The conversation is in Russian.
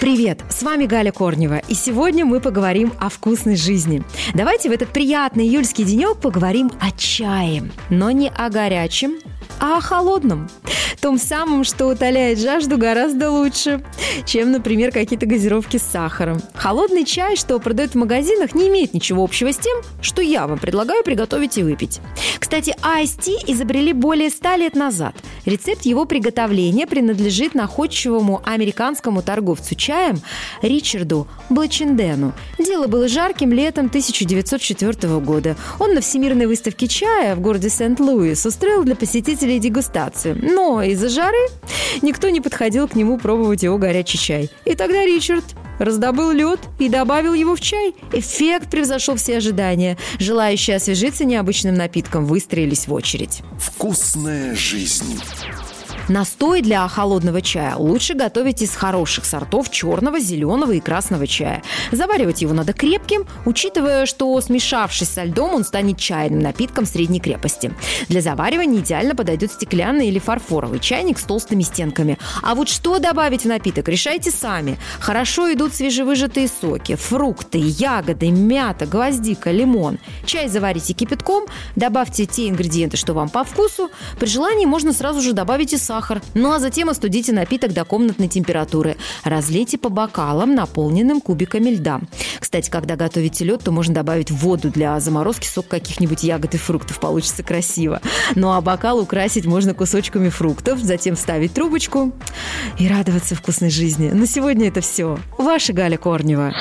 Привет, с вами Галя Корнева, и сегодня мы поговорим о вкусной жизни. Давайте в этот приятный июльский денек поговорим о чае, но не о горячем, а о холодном. Том самом, что утоляет жажду гораздо лучше, чем, например, какие-то газировки с сахаром. Холодный чай, что продают в магазинах, не имеет ничего общего с тем, что я вам предлагаю приготовить и выпить. Кстати, Tea изобрели более ста лет назад. Рецепт его приготовления принадлежит находчивому американскому торговцу чаем Ричарду Блачендену. Дело было жарким летом 1904 года. Он на Всемирной выставке чая в городе Сент-Луис устроил для посетителей дегустацию. Но из-за жары никто не подходил к нему пробовать его горячий чай. И тогда Ричард раздобыл лед и добавил его в чай. Эффект превзошел все ожидания. Желающие освежиться необычным напитком выстроились в очередь. Вкусная жизнь. Настой для холодного чая лучше готовить из хороших сортов черного, зеленого и красного чая. Заваривать его надо крепким, учитывая, что смешавшись со льдом, он станет чайным напитком средней крепости. Для заваривания идеально подойдет стеклянный или фарфоровый чайник с толстыми стенками. А вот что добавить в напиток, решайте сами. Хорошо идут свежевыжатые соки, фрукты, ягоды, мята, гвоздика, лимон. Чай заварите кипятком, добавьте те ингредиенты, что вам по вкусу. При желании можно сразу же добавить и сахар сахар. Ну а затем остудите напиток до комнатной температуры. Разлейте по бокалам, наполненным кубиками льда. Кстати, когда готовите лед, то можно добавить воду для заморозки, сок каких-нибудь ягод и фруктов. Получится красиво. Ну а бокал украсить можно кусочками фруктов, затем вставить трубочку и радоваться вкусной жизни. На сегодня это все. Ваша Галя Корнева.